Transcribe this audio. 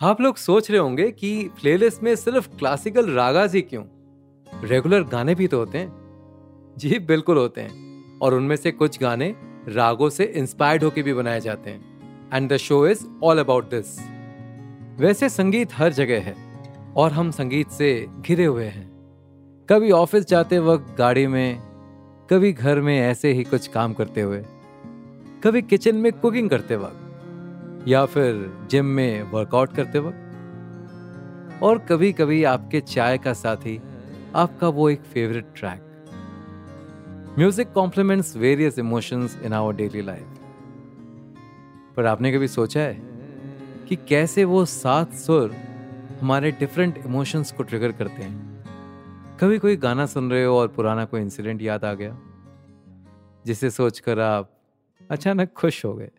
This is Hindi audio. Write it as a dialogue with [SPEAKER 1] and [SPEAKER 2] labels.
[SPEAKER 1] आप लोग सोच रहे होंगे कि प्लेलिस्ट में सिर्फ़ क्लासिकल रागाज ही क्यों? रेगुलर गाने भी तो होते हैं। जी, बिल्कुल होते हैं। और उनमें से कुछ गाने रागों से इंस्पायर्ड होकर भी बनाए जाते हैं। And the show is all about this वैसे संगीत हर जगह है और हम संगीत से घिरे हुए हैं। कभी ऑफ़िस जाते वक्त गाड़ी में, कभी घर में ऐसे ही कुछ काम करते हुए, कभी किचन में कुकिंग करते वक्त। या फिर जिम में वर्कआउट करते वक्त? और कभी कभी आपके चाय का साथी आपका वो एक favourite track music complements various emotions in our daily life पर आपने कभी सोचा है कि कैसे वो सात सुर हमारे डिफरेंट इमोशंस को ट्रिगर करते हैं? कभी कोई गाना सुन रहे हो और पुराना कोई इंसिडेंट याद आ गया? जिसे सोचकर आप अचानक खुश हो गए।